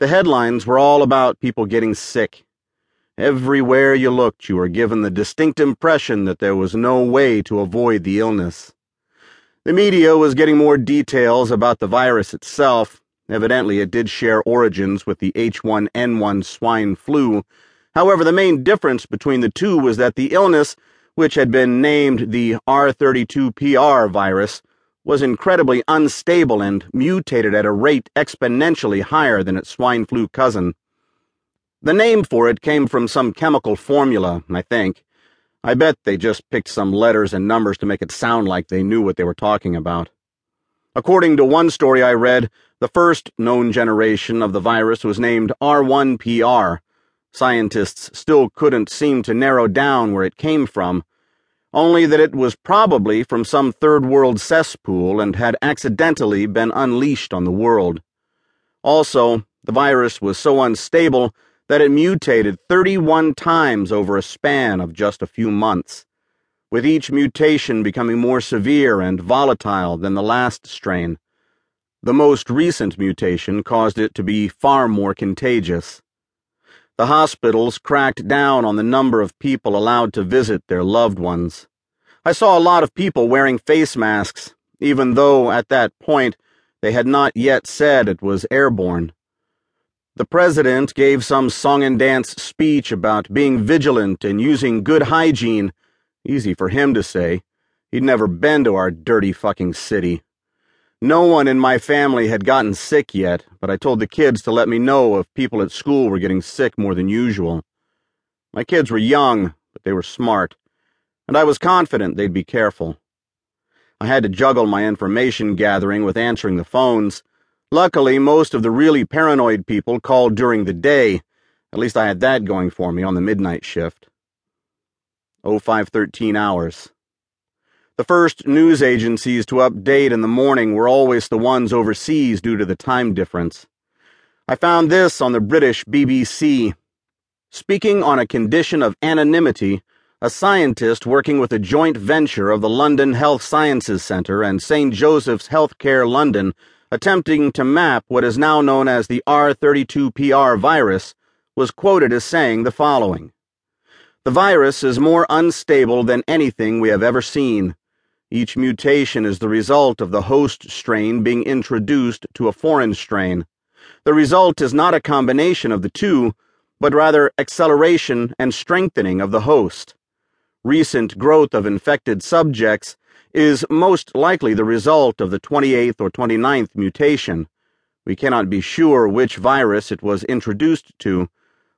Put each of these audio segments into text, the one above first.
The headlines were all about people getting sick. Everywhere you looked, you were given the distinct impression that there was no way to avoid the illness. The media was getting more details about the virus itself. Evidently, it did share origins with the H1N1 swine flu. However, the main difference between the two was that the illness, which had been named the R32PR virus, was incredibly unstable and mutated at a rate exponentially higher than its swine flu cousin. The name for it came from some chemical formula, I think. I bet they just picked some letters and numbers to make it sound like they knew what they were talking about. According to one story I read, the first known generation of the virus was named R1PR. Scientists still couldn't seem to narrow down where it came from, only that it was probably from some third world cesspool and had accidentally been unleashed on the world. Also, the virus was so unstable that it mutated 31 times over a span of just a few months, with each mutation becoming more severe and volatile than the last strain. The most recent mutation caused it to be far more contagious. The hospitals cracked down on the number of people allowed to visit their loved ones. I saw a lot of people wearing face masks, even though at that point they had not yet said it was airborne. The president gave some song and dance speech about being vigilant and using good hygiene. Easy for him to say. He'd never been to our dirty fucking city. No one in my family had gotten sick yet, but I told the kids to let me know if people at school were getting sick more than usual. My kids were young, but they were smart, and I was confident they'd be careful. I had to juggle my information gathering with answering the phones. Luckily, most of the really paranoid people called during the day. At least I had that going for me on the midnight shift. 0513 hours. The first news agencies to update in the morning were always the ones overseas due to the time difference. I found this on the British BBC. Speaking on a condition of anonymity, a scientist working with a joint venture of the London Health Sciences Centre and St. Joseph's Healthcare London attempting to map what is now known as the R32PR virus, was quoted as saying the following The virus is more unstable than anything we have ever seen. Each mutation is the result of the host strain being introduced to a foreign strain. The result is not a combination of the two, but rather acceleration and strengthening of the host. Recent growth of infected subjects is most likely the result of the 28th or 29th mutation. We cannot be sure which virus it was introduced to,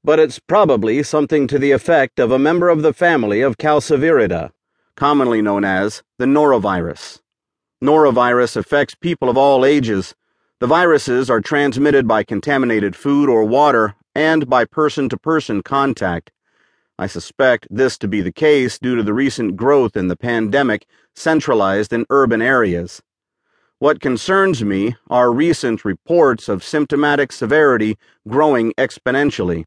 but it's probably something to the effect of a member of the family of Calcivirida, commonly known as the norovirus. Norovirus affects people of all ages. The viruses are transmitted by contaminated food or water and by person to person contact. I suspect this to be the case due to the recent growth in the pandemic centralized in urban areas. What concerns me are recent reports of symptomatic severity growing exponentially.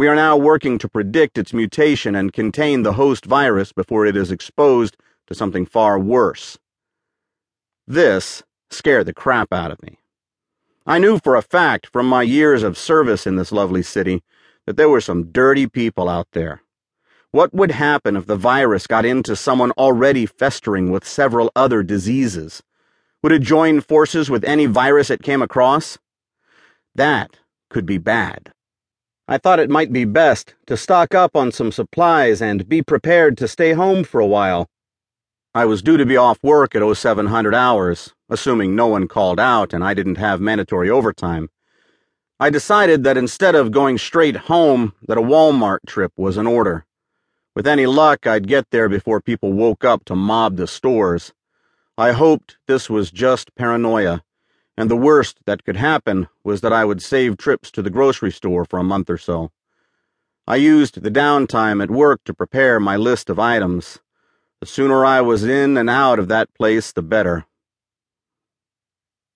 We are now working to predict its mutation and contain the host virus before it is exposed to something far worse. This scared the crap out of me. I knew for a fact from my years of service in this lovely city that there were some dirty people out there. What would happen if the virus got into someone already festering with several other diseases? Would it join forces with any virus it came across? That could be bad. I thought it might be best to stock up on some supplies and be prepared to stay home for a while. I was due to be off work at 0700 hours, assuming no one called out and I didn't have mandatory overtime. I decided that instead of going straight home, that a Walmart trip was in order. With any luck, I'd get there before people woke up to mob the stores. I hoped this was just paranoia, and the worst that could happen was that I would save trips to the grocery store for a month or so. I used the downtime at work to prepare my list of items. The sooner I was in and out of that place, the better.